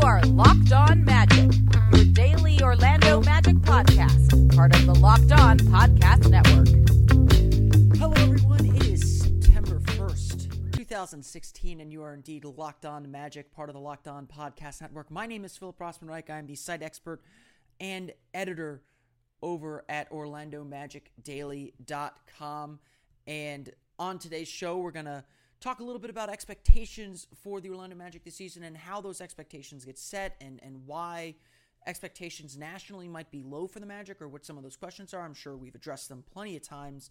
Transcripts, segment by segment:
You are Locked On Magic, your daily Orlando Magic podcast, part of the Locked On Podcast Network. Hello, everyone. It is September 1st, 2016, and you are indeed Locked On Magic, part of the Locked On Podcast Network. My name is Philip Rossman Reich. I am the site expert and editor over at OrlandoMagicDaily.com. And on today's show, we're going to talk a little bit about expectations for the Orlando Magic this season and how those expectations get set and, and why expectations nationally might be low for the Magic or what some of those questions are. I'm sure we've addressed them plenty of times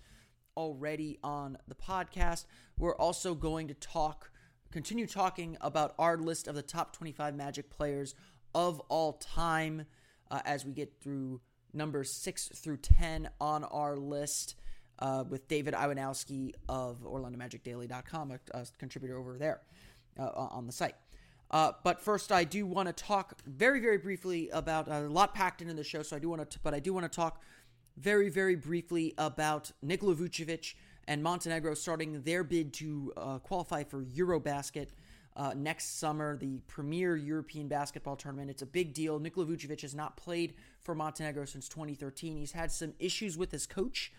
already on the podcast. We're also going to talk, continue talking about our list of the top 25 Magic players of all time uh, as we get through numbers 6 through 10 on our list uh, with David Iwanowski of OrlandoMagicDaily.com, a, a contributor over there uh, on the site. Uh, but first, I do want to talk very, very briefly about a lot packed into the show. So I do want to, but I do want to talk very, very briefly about Nikola Vucevic and Montenegro starting their bid to uh, qualify for EuroBasket uh, next summer, the premier European basketball tournament. It's a big deal. Nikola Vucevic has not played for Montenegro since 2013. He's had some issues with his coach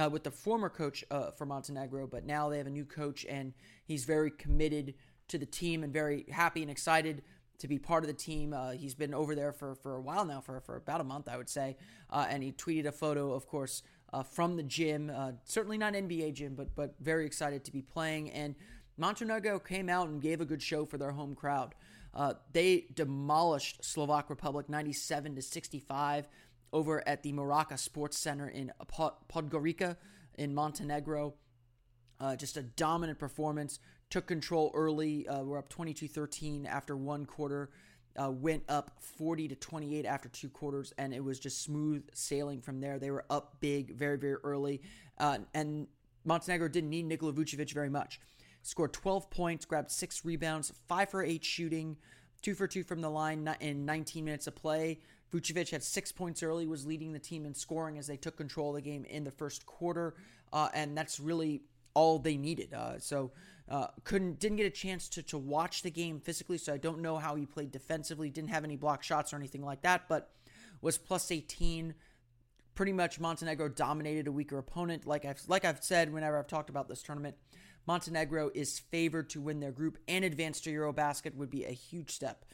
uh, with the former coach uh, for Montenegro, but now they have a new coach, and he's very committed to the team and very happy and excited to be part of the team. Uh, he's been over there for, for a while now, for, for about a month, I would say. Uh, and he tweeted a photo, of course, uh, from the gym. Uh, certainly not NBA gym, but but very excited to be playing. And Montenegro came out and gave a good show for their home crowd. Uh, they demolished Slovak Republic 97 to 65 over at the Morača Sports Center in Podgorica in Montenegro. Uh, just a dominant performance. Took control early. Uh, we're up 22 13 after one quarter. Uh, went up 40 to 28 after two quarters, and it was just smooth sailing from there. They were up big very, very early. Uh, and Montenegro didn't need Nikola Vucevic very much. Scored 12 points, grabbed six rebounds, five for eight shooting, two for two from the line in 19 minutes of play. Vucevic had six points early, was leading the team in scoring as they took control of the game in the first quarter, uh, and that's really all they needed. Uh, so uh, couldn't didn't get a chance to to watch the game physically, so I don't know how he played defensively. Didn't have any block shots or anything like that, but was plus 18. Pretty much Montenegro dominated a weaker opponent. Like I've like I've said whenever I've talked about this tournament, Montenegro is favored to win their group and advance to EuroBasket would be a huge step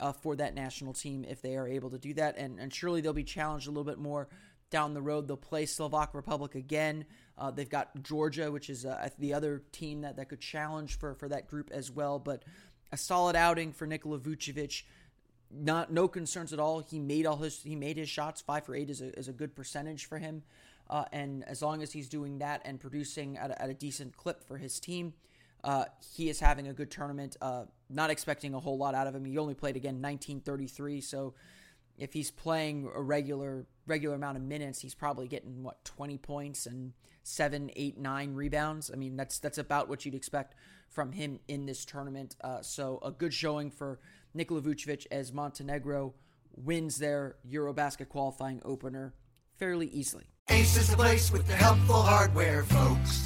uh, for that national team if they are able to do that. And, and surely they'll be challenged a little bit more down the road. They'll play Slovak Republic again. Uh, they've got Georgia, which is uh, the other team that, that could challenge for, for that group as well. But a solid outing for Nikola Vucevic. Not no concerns at all. He made all his he made his shots. Five for eight is a, is a good percentage for him. Uh, and as long as he's doing that and producing at a, at a decent clip for his team, uh, he is having a good tournament. Uh, not expecting a whole lot out of him. He only played again 1933, so if he's playing a regular regular amount of minutes, he's probably getting what 20 points and seven, eight, nine rebounds. I mean, that's that's about what you'd expect from him in this tournament. Uh, so a good showing for Nikola Vucevic as Montenegro wins their EuroBasket qualifying opener fairly easily. Ace is the place with the helpful hardware, folks.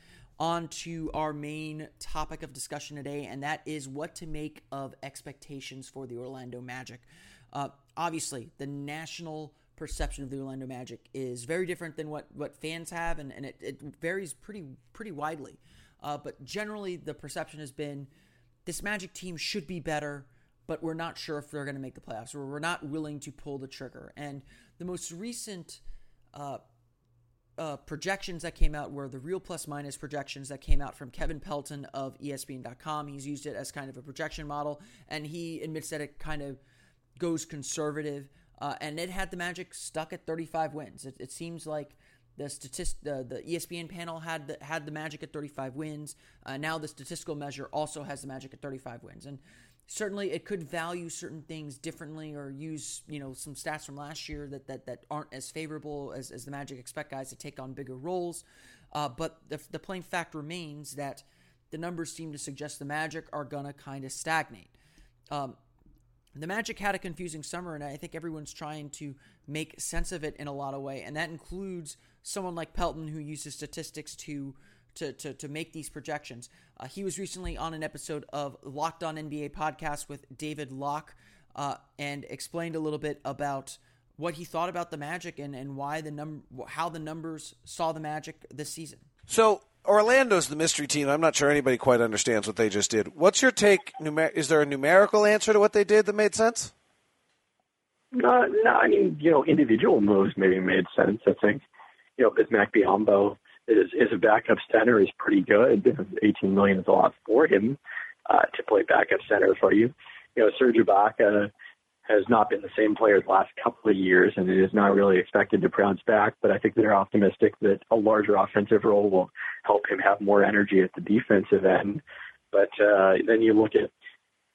on to our main topic of discussion today, and that is what to make of expectations for the Orlando Magic. Uh, obviously, the national perception of the Orlando Magic is very different than what, what fans have, and, and it, it varies pretty pretty widely. Uh, but generally, the perception has been this Magic team should be better, but we're not sure if they're going to make the playoffs, or we're not willing to pull the trigger. And the most recent uh, uh, projections that came out were the real plus minus projections that came out from Kevin Pelton of ESPN.com. He's used it as kind of a projection model, and he admits that it kind of goes conservative. Uh, and it had the Magic stuck at 35 wins. It, it seems like the statist the, ESPN panel had the, had the Magic at 35 wins. Uh, now the statistical measure also has the Magic at 35 wins, and certainly it could value certain things differently or use you know some stats from last year that that, that aren't as favorable as, as the Magic expect guys to take on bigger roles. Uh, but the, the plain fact remains that the numbers seem to suggest the Magic are gonna kind of stagnate. Um, the Magic had a confusing summer, and I think everyone's trying to make sense of it in a lot of way, and that includes someone like Pelton who uses statistics to to to, to make these projections. Uh, he was recently on an episode of Locked On NBA podcast with David Locke, uh, and explained a little bit about what he thought about the Magic and and why the num how the numbers saw the Magic this season. So Orlando's the mystery team. I'm not sure anybody quite understands what they just did. What's your take? Numer- is there a numerical answer to what they did that made sense? No, no. I mean, you know, individual moves maybe made sense. I think, you know, Bismack Biyombo is is a backup center is pretty good. 18 million is a lot for him uh, to play backup center for you. You know, Serge Ibaka has not been the same player the last couple of years, and it is not really expected to bounce back. But I think they're optimistic that a larger offensive role will help him have more energy at the defensive end. But uh, then you look at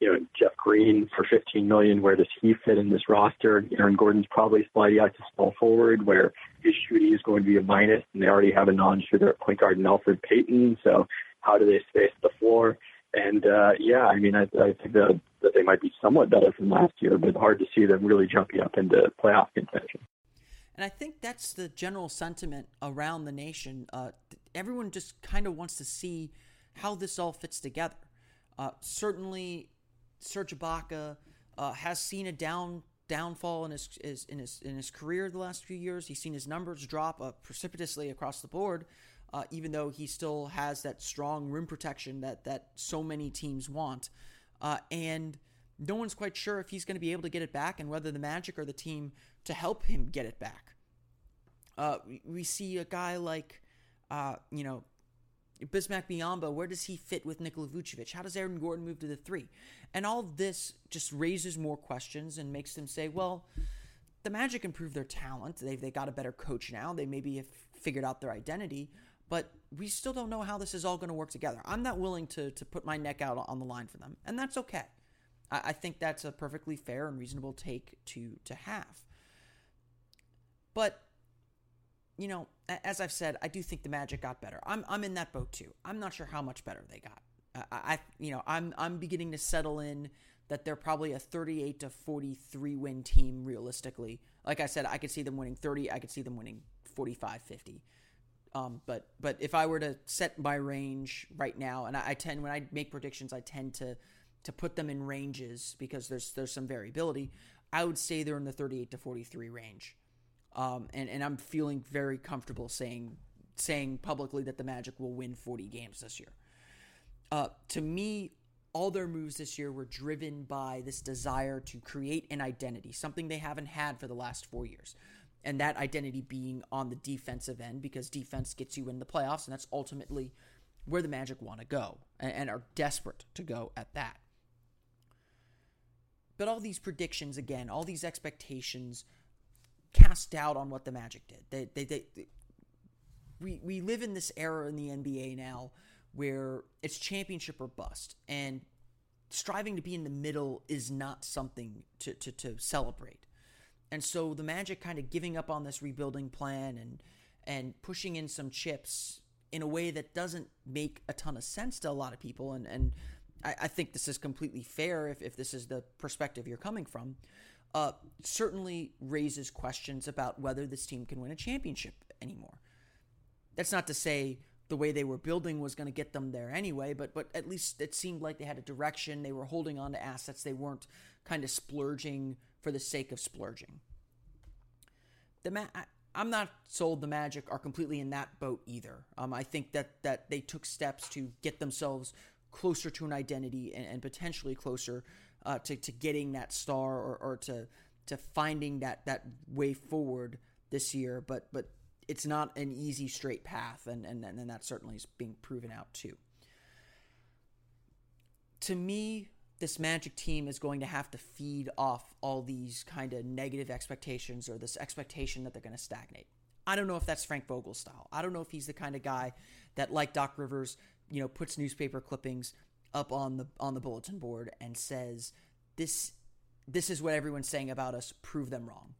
you know Jeff Green for 15 million. Where does he fit in this roster? Aaron Gordon's probably sliding out to small forward, where his shooting is going to be a minus, and they already have a non-shooter at point guard in Elfrid Payton. So how do they space the floor? And uh, yeah, I mean, I, I think that, that they might be somewhat better from last year, but hard to see them really jumping up into playoff contention. And I think that's the general sentiment around the nation. Uh, everyone just kind of wants to see how this all fits together. Uh, certainly, Serge Ibaka uh, has seen a down downfall in his, his, in his in his career the last few years. He's seen his numbers drop uh, precipitously across the board uh, even though he still has that strong rim protection that that so many teams want. Uh, and no one's quite sure if he's going to be able to get it back and whether the Magic are the team to help him get it back. Uh, we, we, see a guy like, uh, you know, Bismack Biyombo, where does he fit with Nikola Vucevic? How does Aaron Gordon move to the three? And all this just raises more questions and makes them say, well, the Magic improved their talent. They've they got a better coach now. They maybe have figured out their identity but we still don't know how this is all going to work together. I'm not willing to to put my neck out on the line for them, and that's okay. I, I think that's a perfectly fair and reasonable take to to have. But you know, as I've said, I do think the Magic got better. I'm I'm in that boat too. I'm not sure how much better they got. I, I you know I'm I'm beginning to settle in that they're probably a 38 to 43 win team realistically. Like I said, I could see them winning 30. I could see them winning 45 50. Um, but but if I were to set my range right now, and I, I, tend when I make predictions, I tend to to put them in ranges because there's there's some variability. I would say they're in the 38 to 43 range, um, and and I'm feeling very comfortable saying saying publicly that the Magic will win 40 games this year. Uh, to me, all their moves this year were driven by this desire to create an identity, something they haven't had for the last four years and that identity being on the defensive end because defense gets you in the playoffs, and that's ultimately where the Magic want to go and, and are desperate to go at that. But all these predictions, again, all these expectations cast doubt on what the Magic did. They, they, they, they, we, we live in this era in the NBA now where it's championship or bust, and striving to be in the middle is not something to, to, to celebrate. And so the Magic kind of giving up on this rebuilding plan and and pushing in some chips in a way that doesn't make a ton of sense to a lot of people. And and I, I think this is completely fair if, if this is the perspective you're coming from. Uh, certainly raises questions about whether this team can win a championship anymore. That's not to say the way they were building was going to get them there anyway, but but at least it seemed like they had a direction. They were holding on to assets. They weren't kind of splurging for the sake of splurging. The Ma- I, I'm not sold the Magic are completely in that boat either. Um, I think that that they took steps to get themselves closer to an identity and, and potentially closer uh, to, to getting that star or, or to to finding that that way forward this year. But but it's not an easy straight path, and and and that certainly is being proven out too. To me, this Magic team is going to have to feed off all these kind of negative expectations or this expectation that they're going to stagnate. I don't know if that's Frank Vogel style. I don't know if he's the kind of guy that, like Doc Rivers, you know, puts newspaper clippings up on the on the bulletin board and says this this is what everyone's saying about us. Prove them wrong.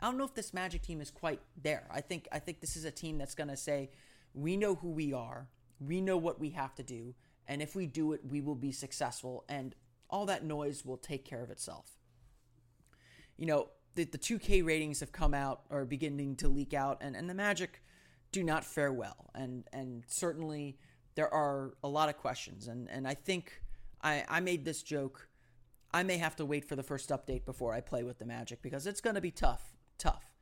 I don't know if this Magic team is quite there. I think I think this is a team that's going to say we know who we are, we know what we have to do, and if we do it, we will be successful, and all that noise will take care of itself. You know, the, the 2K ratings have come out or beginning to leak out, and, and the Magic do not fare well, and and certainly there are a lot of questions, and and I think I I made this joke. I may have to wait for the first update before I play with the Magic because it's going to be tough, tough.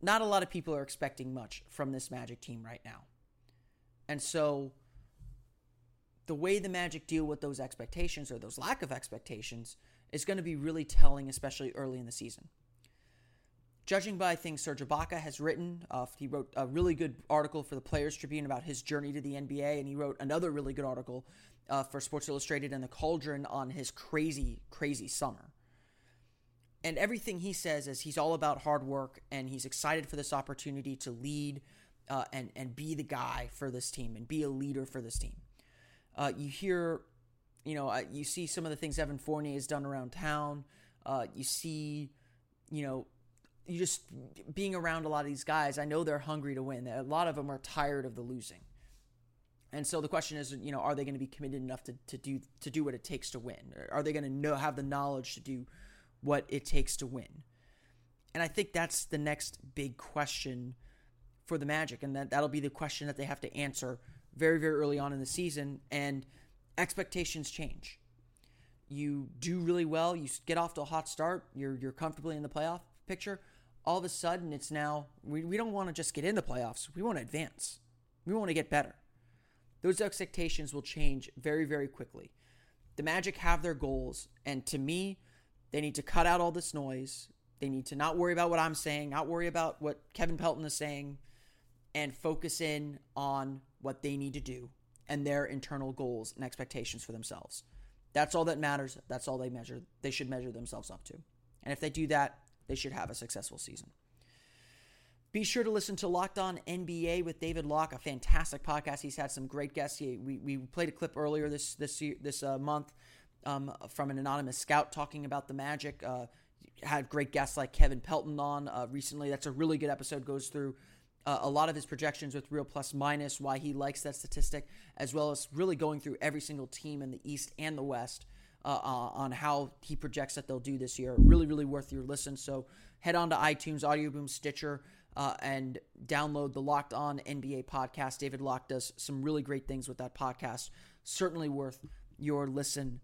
Not a lot of people are expecting much from this Magic team right now. And so the way the Magic deal with those expectations or those lack of expectations is going to be really telling, especially early in the season. Judging by things Serge Ibaka has written, uh, he wrote a really good article for the Players Tribune about his journey to the NBA, and he wrote another really good article uh, for Sports Illustrated and the Cauldron on his crazy, crazy summer. And everything he says is he's all about hard work, and he's excited for this opportunity to lead uh, and and be the guy for this team and be a leader for this team. Uh, you hear, you know, uh, you see some of the things Evan Fournier has done around town. Uh, you see, you know, you just being around a lot of these guys. I know they're hungry to win. A lot of them are tired of the losing. And so the question is, you know, are they going to be committed enough to, to do to do what it takes to win? Are they going to know have the knowledge to do what it takes to win? And I think that's the next big question for the Magic, and that that'll be the question that they have to answer very, very early on in the season, and expectations change. You do really well, you get off to a hot start, you're you're comfortably in the playoff picture. All of a sudden, it's now we, we don't want to just get in the playoffs. We want to advance. We want to get better. Those expectations will change very, very quickly. The Magic have their goals, and to me, they need to cut out all this noise. They need to not worry about what I'm saying, not worry about what Kevin Pelton is saying, and focus in on what they need to do and their internal goals and expectations for themselves. That's all that matters. That's all they measure. They should measure themselves up to. And if they do that, they should have a successful season. Be sure to listen to Locked On NBA with David Locke, a fantastic podcast. He's had some great guests. He, we, we played a clip earlier this this this uh, month um, from an anonymous scout talking about the Magic. Uh, had great guests like Kevin Pelton on uh, recently. That's a really good episode. Goes through uh, a lot of his projections with real plus minus, why he likes that statistic, as well as really going through every single team in the East and the West uh, uh, on how he projects that they'll do this year. Really, really worth your listen. So head on to iTunes, Audio Boom, Stitcher, uh, and download the Locked On NBA podcast. David Locke does some really great things with that podcast. Certainly worth your listen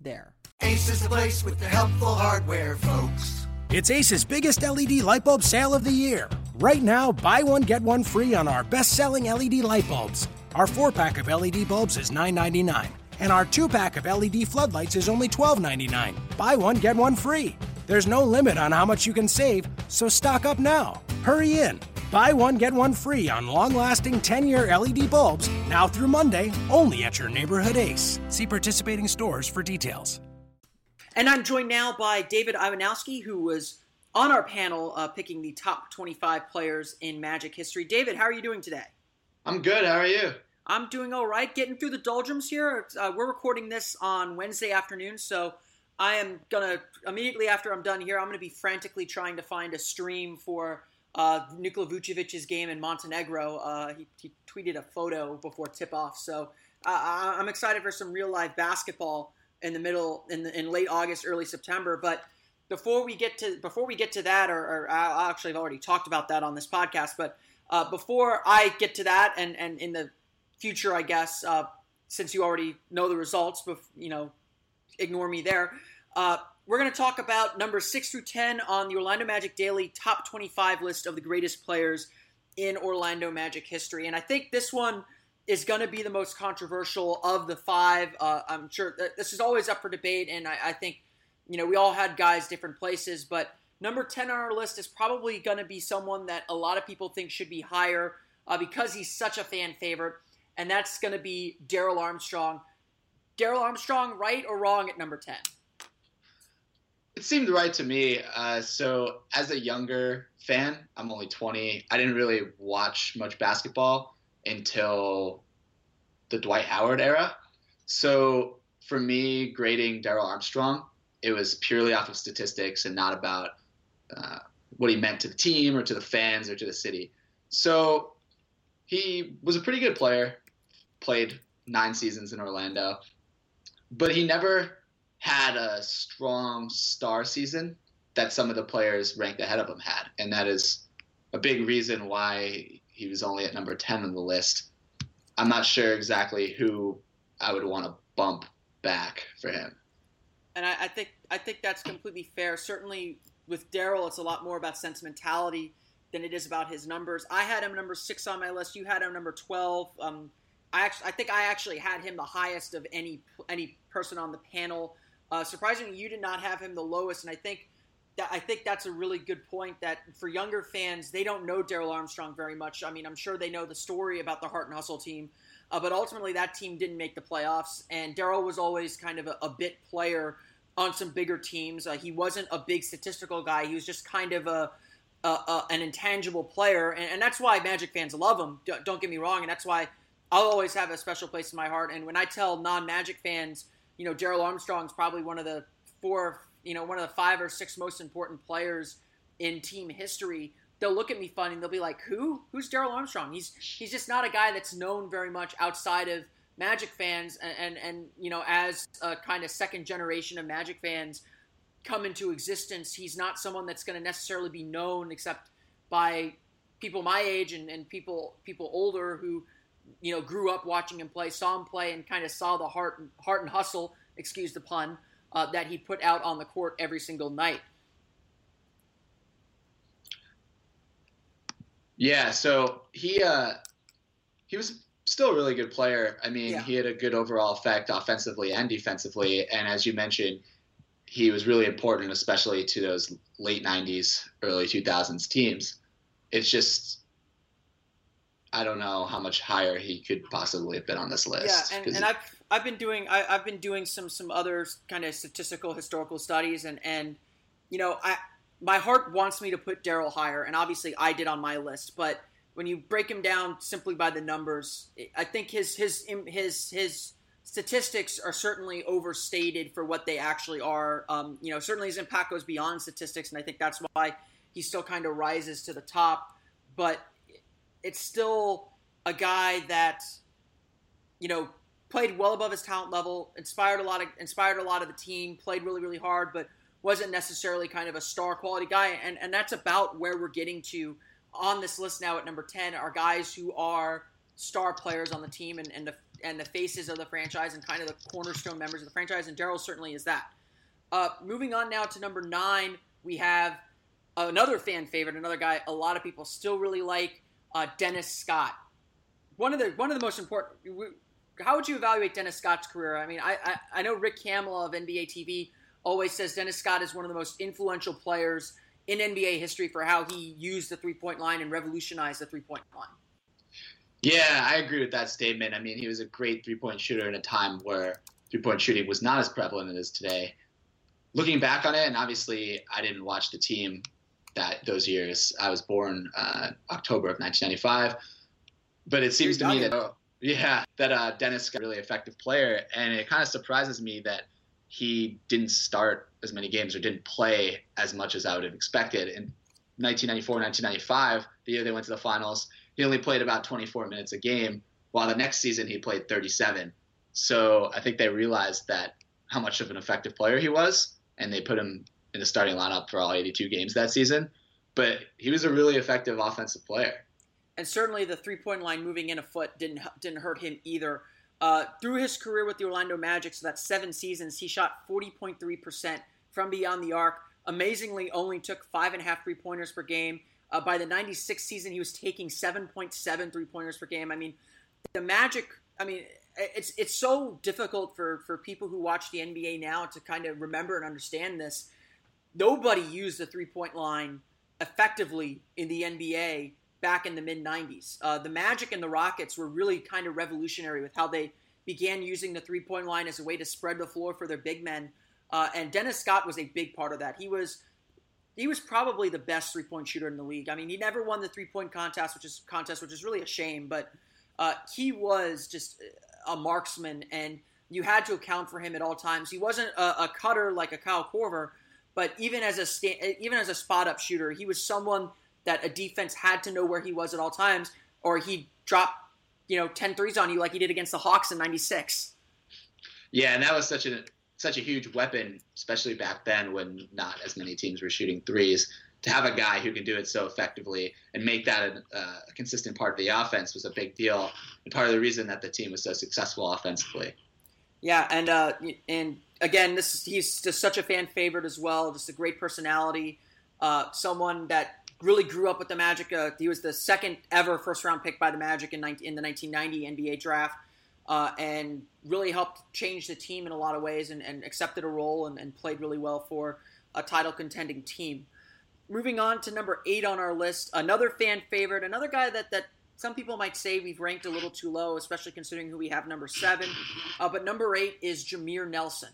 there. Ace is the place with the helpful hardware, folks. It's Ace's biggest LED light bulb sale of the year. Right now, buy one, get one free on our best selling LED light bulbs. Our four pack of LED bulbs is $9.99, and our two pack of LED floodlights is only $12.99. Buy one, get one free. There's no limit on how much you can save, so stock up now. Hurry in. Buy one, get one free on long lasting 10 year LED bulbs now through Monday, only at your neighborhood Ace. See participating stores for details. And I'm joined now by David Iwanowski, who was on our panel uh, picking the top 25 players in Magic history. David, how are you doing today? I'm good. How are you? I'm doing all right, getting through the doldrums here. Uh, we're recording this on Wednesday afternoon, so I am gonna immediately after I'm done here, I'm gonna be frantically trying to find a stream for uh, Nikola Vucevic's game in Montenegro. Uh, he, he, tweeted a photo before tip off, so uh, I'm excited for some real life basketball in the middle in, the, in late August, early September. But before we get to before we get to that, or, or I actually have already talked about that on this podcast, but uh, before I get to that, and and in the future, I guess, uh, since you already know the results, but you know, ignore me there. Uh, we're going to talk about numbers six through ten on the Orlando Magic Daily Top 25 list of the greatest players in Orlando Magic history, and I think this one is going to be the most controversial of the five. Uh, I'm sure this is always up for debate, and I, I, think you know we all had guys different places, but number ten on our list is probably going to be someone that a lot of people think should be higher uh, because he's such a fan favorite, and that's going to be Darrell Armstrong. Darrell Armstrong, right or wrong at number ten? It seemed right to me. Uh, so, as a younger fan, I'm only 20. I didn't really watch much basketball until the Dwight Howard era. So, for me, grading Darrell Armstrong, it was purely off of statistics and not about uh, what he meant to the team or to the fans or to the city. So, he was a pretty good player, played nine seasons in Orlando, but he never had a strong star season that some of the players ranked ahead of him had, and that is a big reason why he was only at number 10 on the list. I'm not sure exactly who I would want to bump back for him. And I, I think I think that's completely fair. Certainly with Darrell, it's a lot more about sentimentality than it is about his numbers. I had him number six on my list. You had him number 12. Um, I actually, I think I actually had him the highest of any any person on the panel. Uh, surprisingly, you did not have him the lowest, and I think that I think that's a really good point. That for younger fans, they don't know Darrell Armstrong very much. I mean, I'm sure they know the story about the Heart and Hustle team, uh, but ultimately that team didn't make the playoffs, and Darrell was always kind of a, a bit player on some bigger teams. Uh, he wasn't a big statistical guy. He was just kind of a, an intangible player, and, and, that's why Magic fans love him. Don't get me wrong, and that's why I'll always have a special place in my heart. And when I tell non-Magic fans you know, Darrell Armstrong's probably one of the four, you know, one of the five or six most important players in team history. They'll look at me funny and they'll be like, "Who? Who's Darrell Armstrong?" He's he's just not a guy that's known very much outside of Magic fans, and and, and you know, as a kind of second generation of Magic fans come into existence, he's not someone that's going to necessarily be known except by people my age and, and people people older who you know, grew up watching him play, saw him play, and kind of saw the heart and heart and hustle, excuse the pun, uh, that he put out on the court every single night. Yeah, so he uh, he was still a really good player. I mean, yeah. he had a good overall effect offensively and defensively, and as you mentioned, he was really important, especially to those late '90s, early 2000s teams. It's just I don't know how much higher he could possibly have been on this list. Yeah, and, and I've I've been doing I, have been doing some some other kind of statistical historical studies, and and you know I my heart wants me to put Darrell higher, and obviously I did on my list, but when you break him down simply by the numbers, I think his his his his statistics are certainly overstated for what they actually are. Um, you know, certainly his impact goes beyond statistics, and I think that's why he still kind of rises to the top. But it's still a guy that you know played well above his talent level, inspired a lot of inspired a lot of the team, played really really hard, but wasn't necessarily kind of a star quality guy, and and that's about where we're getting to on this list now at number ten are guys who are star players on the team and, and the and the faces of the franchise and kind of the cornerstone members of the franchise, and Darrell certainly is that. Uh, moving on now to number nine, we have another fan favorite, another guy a lot of people still really like uh, Dennis Scott. One of the one of the most important. How would you evaluate Dennis Scott's career? I mean, I I, I know Rick Kamla of NBA TV always says Dennis Scott is one of the most influential players in NBA history for how he used the three point line and revolutionized the three point line. Yeah, I agree with that statement. I mean, he was a great three point shooter in a time where three point shooting was not as prevalent as today. Looking back on it, and obviously I didn't watch the team that those years. I was born uh, October of 1995, but it seems You're to me that oh, yeah, that uh, Dennis Scott a really effective player, and it kind of surprises me that he didn't start as many games or didn't play as much as I would have expected. In 1994, 1995, the year they went to the finals, he only played about 24 minutes a game, while the next season he played 37. So I think they realized that how much of an effective player he was, and they put him in the starting lineup for all 82 games that season. But he was a really effective offensive player. And certainly the three point line moving in a foot didn't didn't hurt him either. Uh, through his career with the Orlando Magic, so that's seven seasons, he shot 40.3% from beyond the arc. Amazingly, only took five and a half three pointers per game. Uh, by the 96 season, he was taking 7.7 three pointers per game. I mean, the Magic. I mean, it's it's so difficult for for people who watch the NBA now to kind of remember and understand this. Nobody used the three point line effectively in the NBA back in the mid 90s. Uh, the Magic and the Rockets were really kind of revolutionary with how they began using the three point line as a way to spread the floor for their big men. Uh, and Dennis Scott was a big part of that. He was he was probably the best three point shooter in the league. I mean, he never won the three point contest, which is contest, which is really a shame. But uh, he was just a marksman, and you had to account for him at all times. He wasn't a, a cutter like a Kyle Korver, but even as a sta- even as a spot up shooter, he was someone that a defense had to know where he was at all times, or he'd drop you know 10 threes on you like he did against the Hawks in '96. Yeah, and that was such a such a huge weapon, especially back then when not as many teams were shooting threes. To have a guy who can do it so effectively and make that a, a consistent part of the offense was a big deal, and part of the reason that the team was so successful offensively. Yeah, and uh, and again, this is, he's just such a fan favorite as well. Just a great personality, uh, someone that really grew up with the Magic. Uh, he was the second ever first round pick by the Magic in, 19, in the 1990 NBA draft, uh, and really helped change the team in a lot of ways, and, and accepted a role and, and, played really well for a title contending team. Moving on to number eight on our list, another fan favorite, another guy that that some people might say we've ranked a little too low, especially considering who we have number seven. Uh, but number eight is Jameer Nelson.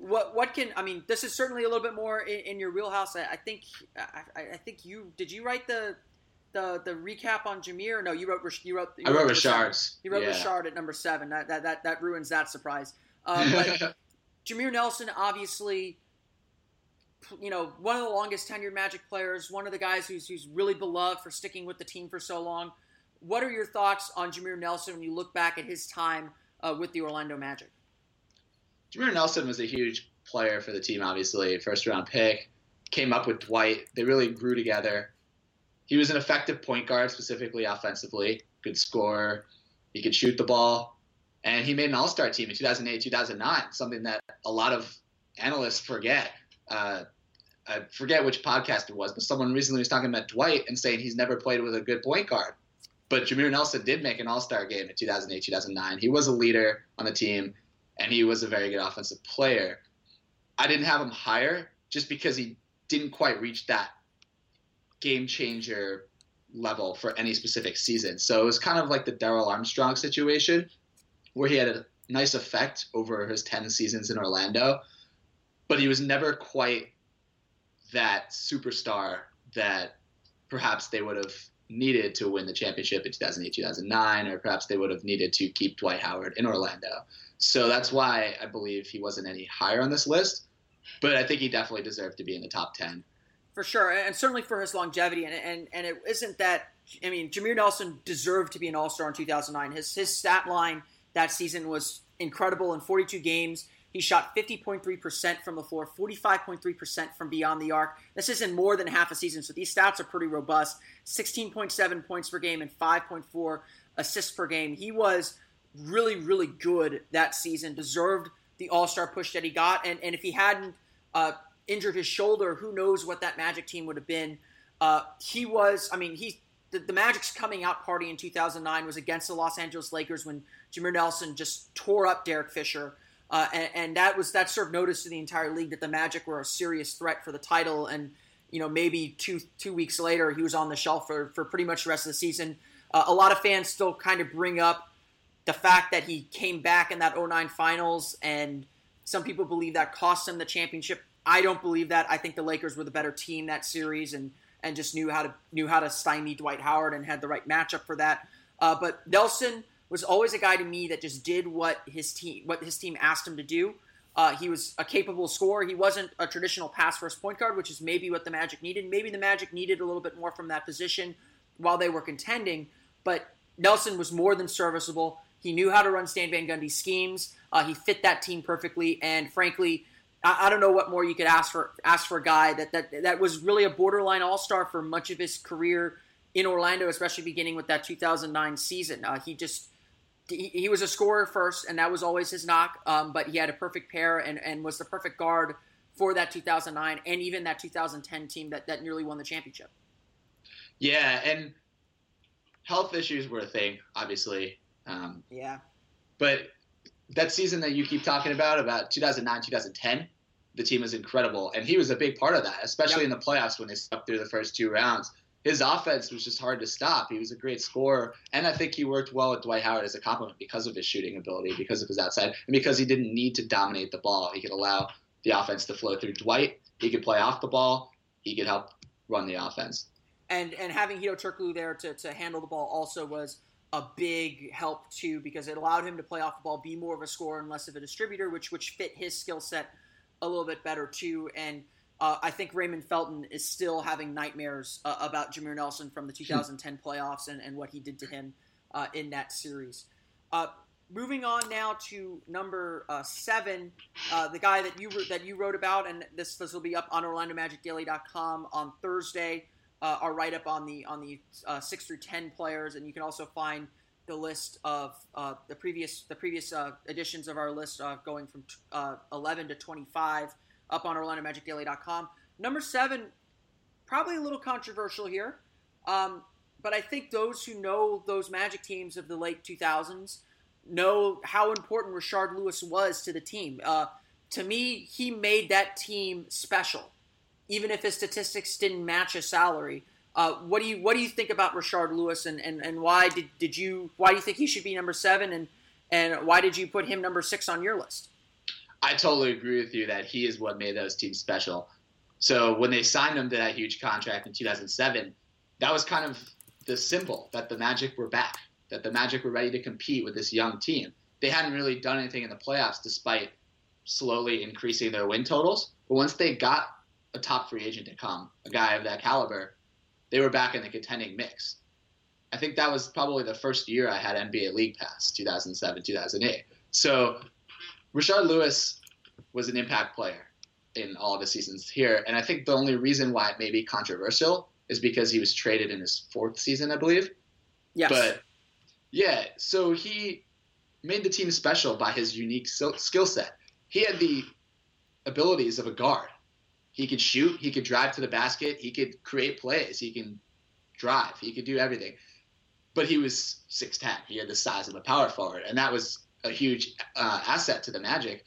What what can I mean? This is certainly a little bit more in, in your wheelhouse. I, I think I, I, think you did you write the the the recap on Jameer? No, you wrote you wrote. You I wrote Rashard's. You wrote yeah. Rashard at number seven. That that that, that ruins that surprise. Uh, but Jameer Nelson, obviously, you know, one of the longest tenured Magic players, one of the guys who's who's really beloved for sticking with the team for so long. What are your thoughts on Jameer Nelson when you look back at his time uh, with the Orlando Magic? Jameer Nelson was a huge player for the team, obviously, first round pick. Came up with Dwight. They really grew together. He was an effective point guard, specifically offensively. Good scorer. He could shoot the ball. And he made an all star team in 2008, 2009, something that a lot of analysts forget. Uh, I forget which podcast it was, but someone recently was talking about Dwight and saying he's never played with a good point guard. But Jameer Nelson did make an All Star game in 2008, 2009. He was a leader on the team, and he was a very good offensive player. I didn't have him higher just because he didn't quite reach that game changer level for any specific season. So it was kind of like the Darrell Armstrong situation, where he had a nice effect over his 10 seasons in Orlando, but he was never quite that superstar that perhaps they would have needed to win the championship in 2008 2009 or perhaps they would have needed to keep Dwight Howard in Orlando. So that's why I believe he wasn't any higher on this list, but I think he definitely deserved to be in the top 10. For sure, and certainly for his longevity, and and, and it isn't that. I mean, Jameer Nelson deserved to be an All Star in 2009. His his stat line that season was incredible in 42 games. He shot 50.3% from the floor, 45.3% from beyond the arc. This is in more than half a season, so these stats are pretty robust. 16.7 points per game and 5.4 assists per game. He was really, really good that season, deserved the All Star push that he got. And, and if he hadn't uh, injured his shoulder, who knows what that Magic team would have been. Uh, he was, I mean, he the, the, Magic's coming out party in 2009 was against the Los Angeles Lakers when Jameer Nelson just tore up Derek Fisher. Uh, and, and, that was that served notice to the entire league that the Magic were a serious threat for the title. And you know, maybe two two weeks later, he was on the shelf for, for pretty much the rest of the season. Uh, a lot of fans still kind of bring up the fact that he came back in that 09 finals, and some people believe that cost him the championship. I don't believe that. I think the Lakers were the better team that series, and and just knew how to knew how to stymie Dwight Howard and had the right matchup for that. Uh, but Nelson was always a guy to me that just did what his team what his team asked him to do. Uh, he was a capable scorer. He wasn't a traditional pass first point guard, which is maybe what the Magic needed. Maybe the Magic needed a little bit more from that position while they were contending. But Nelson was more than serviceable. He knew how to run Stan Van Gundy schemes. Uh, he fit that team perfectly, and frankly, I, I, don't know what more you could ask for. Ask for a guy that that that was really a borderline All Star for much of his career in Orlando, especially beginning with that 2009 season. Uh, he just he, he, was a scorer first, and that was always his knock. Um, but he had a perfect pair and, and was the perfect guard for that 2009 and even that 2010 team that, that nearly won the championship. Yeah, and health issues were a thing, obviously. Um, Yeah. but that season that you keep talking about, about 2009, 2010, the team was incredible, and he was a big part of that, especially in the playoffs when they stuck through the first two rounds. His offense was just hard to stop. He was a great scorer, and I think he worked well with Dwight Howard as a complement because of his shooting ability, because of his outside, and because he didn't need to dominate the ball. He could allow the offense to flow through Dwight. He could play off the ball. He could help run the offense. and and having Hedo Turkoglu there to, to handle the ball also was a big help too because it allowed him to play off the ball, be more of a scorer and less of a distributor, which which fit his skill set a little bit better too. And uh, I think Raymond Felton is still having nightmares uh, about Jameer Nelson from the 2010 playoffs and, and what he did to him uh, in that series. Uh, moving on now to number uh, seven, uh, the guy that you that you wrote about, and this this will be up on OrlandoMagicDaily.com on Thursday. Uh, our write up on the on the uh, six through ten players, and you can also find the list of uh, the previous the previous uh, editions of our list uh, going from t- uh, eleven to twenty five up on OrlandoMagicDaily.com. Number seven, probably a little controversial here, um, but I think those who know those Magic teams of the late two thousands know how important Rashard Lewis was to the team. Uh, to me, he made that team special, even if his statistics didn't match his salary. Uh, what do you what do you think about Rashard Lewis and, and, and why did, did you why do you think he should be number seven and and why did you put him number six on your list? I totally agree with you that he is what made those teams special. So when they signed him to that huge contract in 2007, that was kind of the symbol that the Magic were back, that the Magic were ready to compete with this young team. They hadn't really done anything in the playoffs despite slowly increasing their win totals. But once they got a top free agent to come, a guy of that caliber, they were back in the contending mix. I think that was probably the first year I had NBA League Pass, 2007, 2008. So Rashard Lewis was an impact player in all the seasons here, and I think the only reason why it may be controversial is because he was traded in his fourth season, I believe. Yes. But yeah, so he made the team special by his unique skill skill set. He had the abilities of a guard. He could shoot, he could drive to the basket, he could create plays, he can drive, he could do everything. But he was 6'10. He had the size of a power forward, and that was a huge uh, asset to the Magic.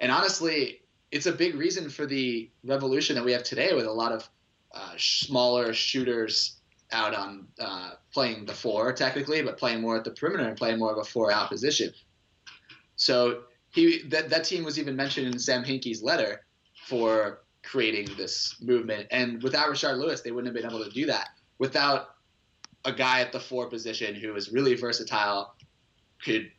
And honestly, it's a big reason for the revolution that we have today with a lot of uh, smaller shooters out on uh, playing the four technically, but playing more at the perimeter and playing more of a four out position. So he that that team was even mentioned in Sam Hinkie's letter for creating this movement. And without Rashard Lewis, they wouldn't have been able to do that. Without a guy at the four position who is really versatile, could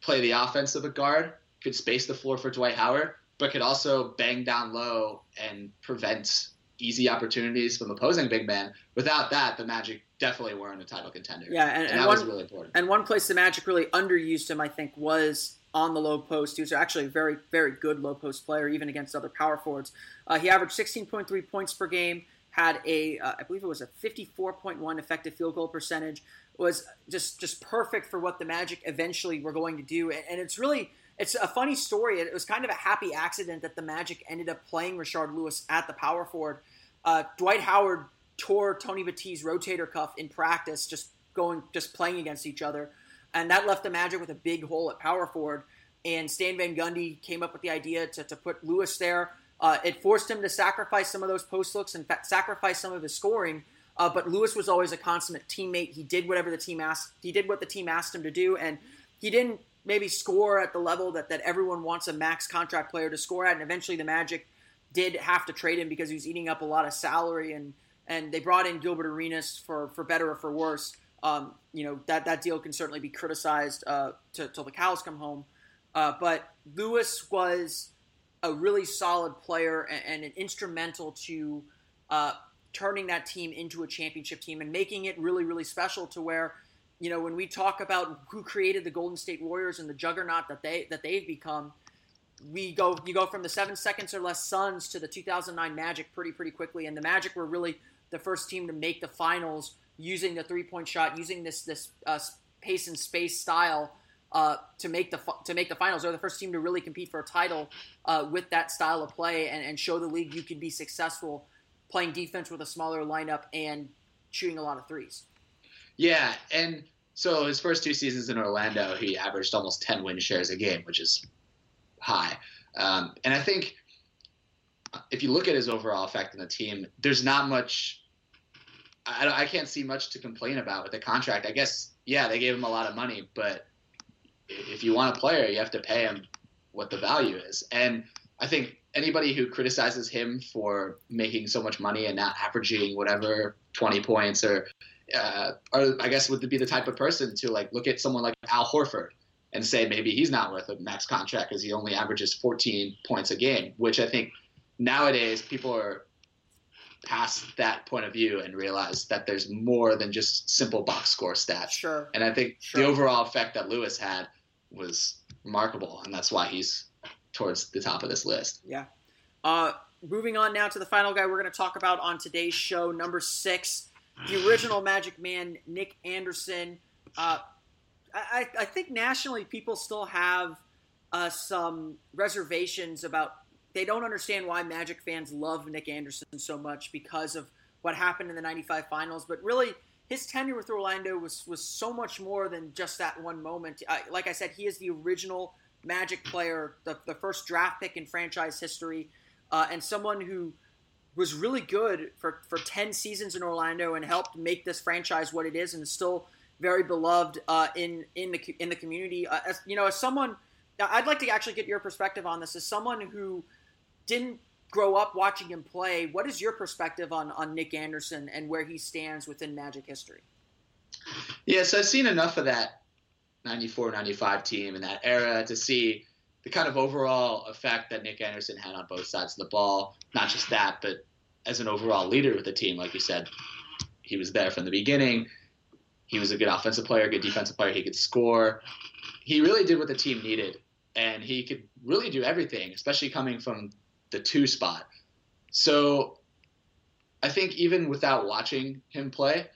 play the offense of a guard, could space the floor for Dwight Howard, but could also bang down low and prevent easy opportunities from opposing big men. Without that, the Magic definitely weren't a title contender. Yeah, and- and, and that one- was really important. And one place the Magic really underused him, I think, was on the low post. He was actually a very, very good low post player, even against other power forwards. Uh, he averaged 16.3 points per game, had a, uh, I believe it was a 54.1 effective field goal percentage, was just just perfect for what the Magic eventually were going to do. And, and it's really, it's a funny story. It was kind of a happy accident that the Magic ended up playing Rashard Lewis at the power forward. Uh, Dwight Howard tore Tony Battie's rotator cuff in practice, just going, just playing against each other and that left the Magic with a big hole at power forward. And Stan Van Gundy came up with the idea to, to put Lewis there. Uh, it forced him to sacrifice some of those post looks, and fact, sacrifice some of his scoring. Uh, but Lewis was always a consummate teammate. He did whatever the team asked. He did what the team asked him to do, and he didn't maybe score at the level that, that everyone wants a max contract player to score at. And eventually, the Magic did have to trade him because he was eating up a lot of salary, and and they brought in Gilbert Arenas for for better or for worse. Um, you know that that deal can certainly be criticized uh, till the cows come home. Uh, but Lewis was a really solid player and, and an instrumental to uh, turning that team into a championship team and making it really really special. To where you know when we talk about who created the Golden State Warriors and the juggernaut that they that they've become, we go you go from the seven seconds or less Suns to the 2009 Magic pretty pretty quickly, and the Magic were really the first team to make the finals using the three point shot, using this this uh, pace and space style uh, to make the to make the finals. They're the first team to really compete for a title uh, with that style of play and, and show the league you can be successful playing defense with a smaller lineup and shooting a lot of threes. Yeah, and So his first two seasons in Orlando, he averaged almost 10 win shares a game, which is high. Um, and I think if you look at his overall effect on the team, there's not much. I, I can't see much to complain about with the contract. I guess yeah, they gave him a lot of money, but if you want a player, you have to pay him what the value is. And I think anybody who criticizes him for making so much money and not averaging whatever 20 points or uh, or I guess would be the type of person to like look at someone like Al Horford and say maybe he's not worth a max contract because he only averages 14 points a game, which I think nowadays people are past that point of view and realize that there's more than just simple box score stats. Sure. And I think Sure. the overall effect that Lewis had was remarkable, and that's why he's towards the top of this list. Yeah. Uh, moving on now to the final guy we're going to talk about on today's show, number six, the original Magic Man, Nick Anderson. Uh, I, I think nationally people still have uh, some reservations about. They don't understand why Magic fans love Nick Anderson so much because of what happened in the '95 Finals. But really, his tenure with Orlando was was so much more than just that one moment. I, like I said, he is the original Magic player, the, the first draft pick in franchise history, uh, and someone who was really good for, for 10 seasons in Orlando and helped make this franchise what it is and is still very beloved uh, in in the in the community. Uh, as, you know, as someone, I'd like to actually get your perspective on this. As someone who didn't grow up watching him play, what is your perspective on on Nick Anderson and where he stands within Magic history? Yeah, so I've seen enough of that 94 95 team in that era to see the kind of overall effect that Nick Anderson had on both sides of the ball. Not just that, but as an overall leader with the team, like you said, he was there from the beginning. He was a good offensive player, good defensive player. He could score. He really did what the team needed, and he could really do everything, especially coming from the two spot. So I think even without watching him play,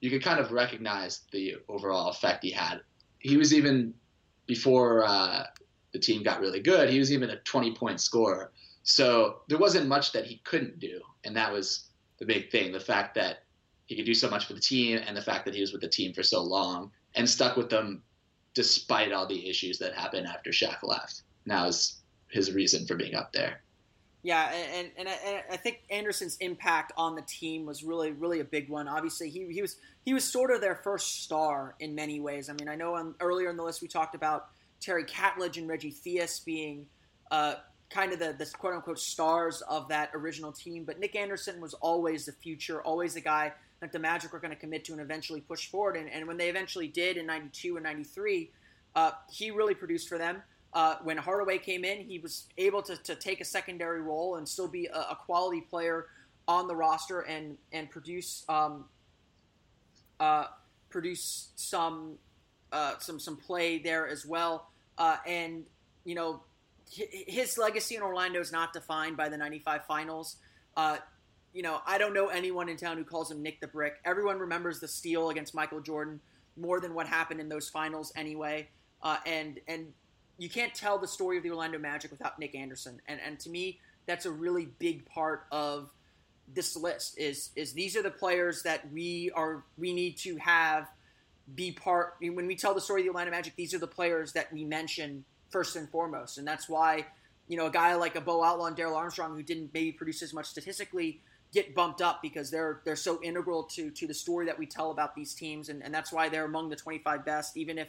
you could kind of recognize the overall effect he had. He was even before uh, the team got really good. He was even a 20 point scorer. So there wasn't much that he couldn't do, and that was the big thing: the fact that he could do so much for the team, and the fact that he was with the team for so long and stuck with them despite all the issues that happened after Shaq left. Now is his reason for being up there. Yeah, and and I, and I think Anderson's impact on the team was really really a big one. Obviously, he, he was he was sort of their first star in many ways. I mean, I know on, earlier in the list we talked about Terry Catledge and Reggie Theus being uh, kind of the, the quote unquote stars of that original team, but Nick Anderson was always the future, always the guy that the Magic were going to commit to and eventually push forward. And, and when they eventually did in '92 and '93, uh, he really produced for them. Uh, when Hardaway came in, he was able to, to take a secondary role and still be a, a quality player on the roster and and produce um, uh, produce some uh, some some play there as well. Uh, and you know, his legacy in Orlando is not defined by the '95 Finals. Uh, you know, I don't know anyone in town who calls him Nick the Brick. Everyone remembers the steal against Michael Jordan more than what happened in those finals anyway. Uh, and and you can't tell the story of the Orlando Magic without Nick Anderson. And and to me, that's a really big part of this list. Is is these are the players that we are we need to have be part when we tell the story of the Orlando Magic. These are the players that we mention first and foremost, and that's why you know a guy like a Bo Outlaw and Darrell Armstrong who didn't maybe produce as much statistically get bumped up because they're they're so integral to to the story that we tell about these teams, and, and that's why they're among the 25 best, even if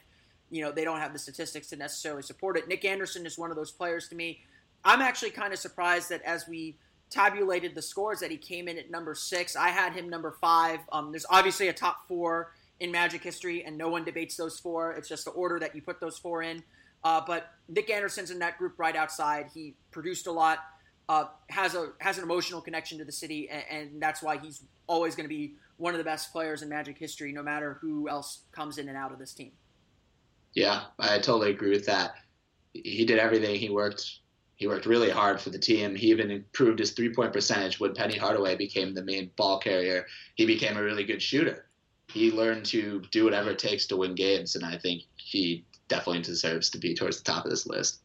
you know they don't have the statistics to necessarily support it. Nick Anderson is one of those players to me. I'm actually kind of surprised that as we tabulated the scores that he came in at number six. I had him number five. Um, there's obviously a top four in Magic history, and no one debates those four. It's just the order that you put those four in. Uh, but Nick Anderson's in that group right outside. He produced a lot, uh, has a has an emotional connection to the city, and, and that's why he's always going to be one of the best players in Magic history, no matter who else comes in and out of this team. Yeah, I totally agree with that. He did everything. He worked. He worked really hard for the team. He even improved his three-point percentage when Penny Hardaway became the main ball carrier. He became a really good shooter. He learned to do whatever it takes to win games, and I think he definitely deserves to be towards the top of this list.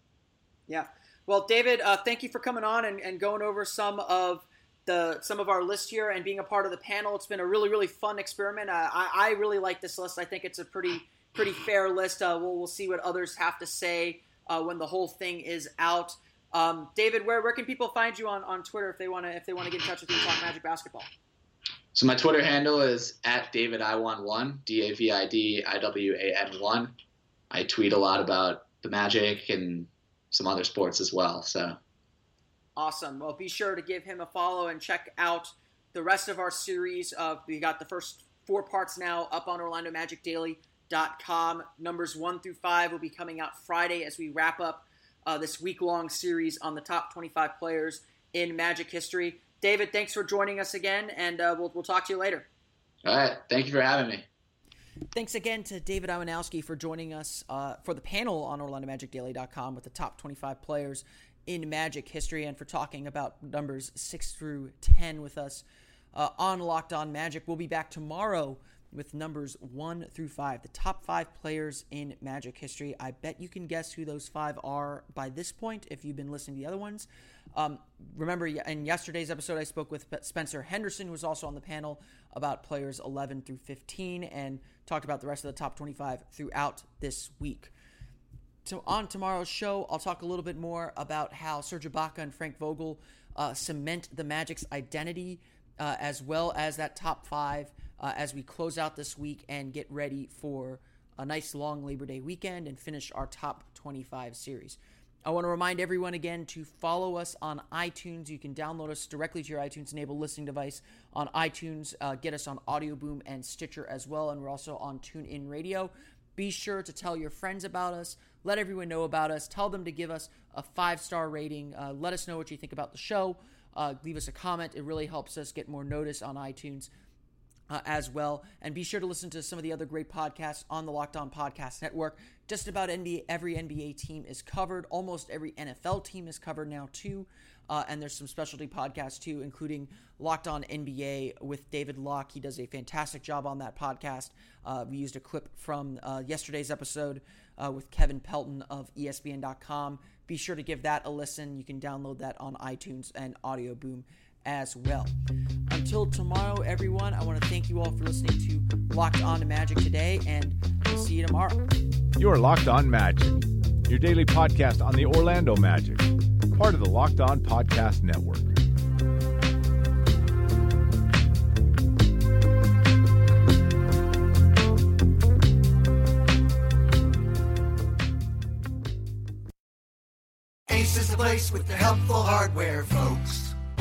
Yeah. Well, David, uh, thank you for coming on and, and going over some of the some of our list here and being a part of the panel. It's been a really really fun experiment. Uh, I I really like this list. I think it's a pretty pretty fair list. Uh, we'll we'll see what others have to say uh, when the whole thing is out. Um, David, where, where can people find you on, on Twitter if they want to if they want to get in touch with you and talk Magic basketball? So my Twitter handle is at David I want one D A V I D I W A N one. I tweet a lot about the Magic and some other sports as well. So awesome. Well, be sure to give him a follow and check out the rest of our series. Of we got the first four parts now up on OrlandoMagicDaily.com. Numbers one through five will be coming out Friday as we wrap up uh, this week long series on the top 25 players in Magic history. David, thanks for joining us again, and uh, we'll, we'll talk to you later. All right. Thank you for having me. Thanks again to David Iwanowski for joining us uh, for the panel on OrlandoMagicDaily.com with the top 25 players in Magic history and for talking about numbers 6 through 10 with us uh, on Locked On Magic. We'll be back tomorrow with numbers 1 through 5, the top 5 players in Magic history. I bet you can guess who those 5 are by this point if you've been listening to the other ones. Um, remember, in yesterday's episode, I spoke with Spencer Henderson, who was also on the panel, about players 11 through 15 and talked about the rest of the top 25 throughout this week. So, on tomorrow's show, I'll talk a little bit more about how Serge Ibaka and Frank Vogel uh, cement the Magic's identity, uh, as well as that top five uh, as we close out this week and get ready for a nice long Labor Day weekend and finish our top 25 series. I want to remind everyone again to follow us on iTunes. You can download us directly to your iTunes enabled listening device on iTunes. Uh, get us on Audio Boom and Stitcher as well. And we're also on TuneIn Radio. Be sure to tell your friends about us. Let everyone know about us. Tell them to give us a five star rating. Uh, let us know what you think about the show. Uh, leave us a comment. It really helps us get more notice on iTunes uh, as well. And be sure to listen to some of the other great podcasts on the Locked On Podcast Network. Just about NBA, every NBA team is covered. Almost every NFL team is covered now, too. Uh, and there's some specialty podcasts, too, including Locked On NBA with David Locke. He does a fantastic job on that podcast. Uh, we used a clip from uh, yesterday's episode uh, with Kevin Pelton of ESPN.com. Be sure to give that a listen. You can download that on iTunes and Audio Boom as well. Until tomorrow, everyone, I want to thank you all for listening to Locked On to Magic today, and we'll see you tomorrow. You are Locked On Magic, your daily podcast on the Orlando Magic, part of the Locked On Podcast Network. Ace is the place with the helpful hardware, folks.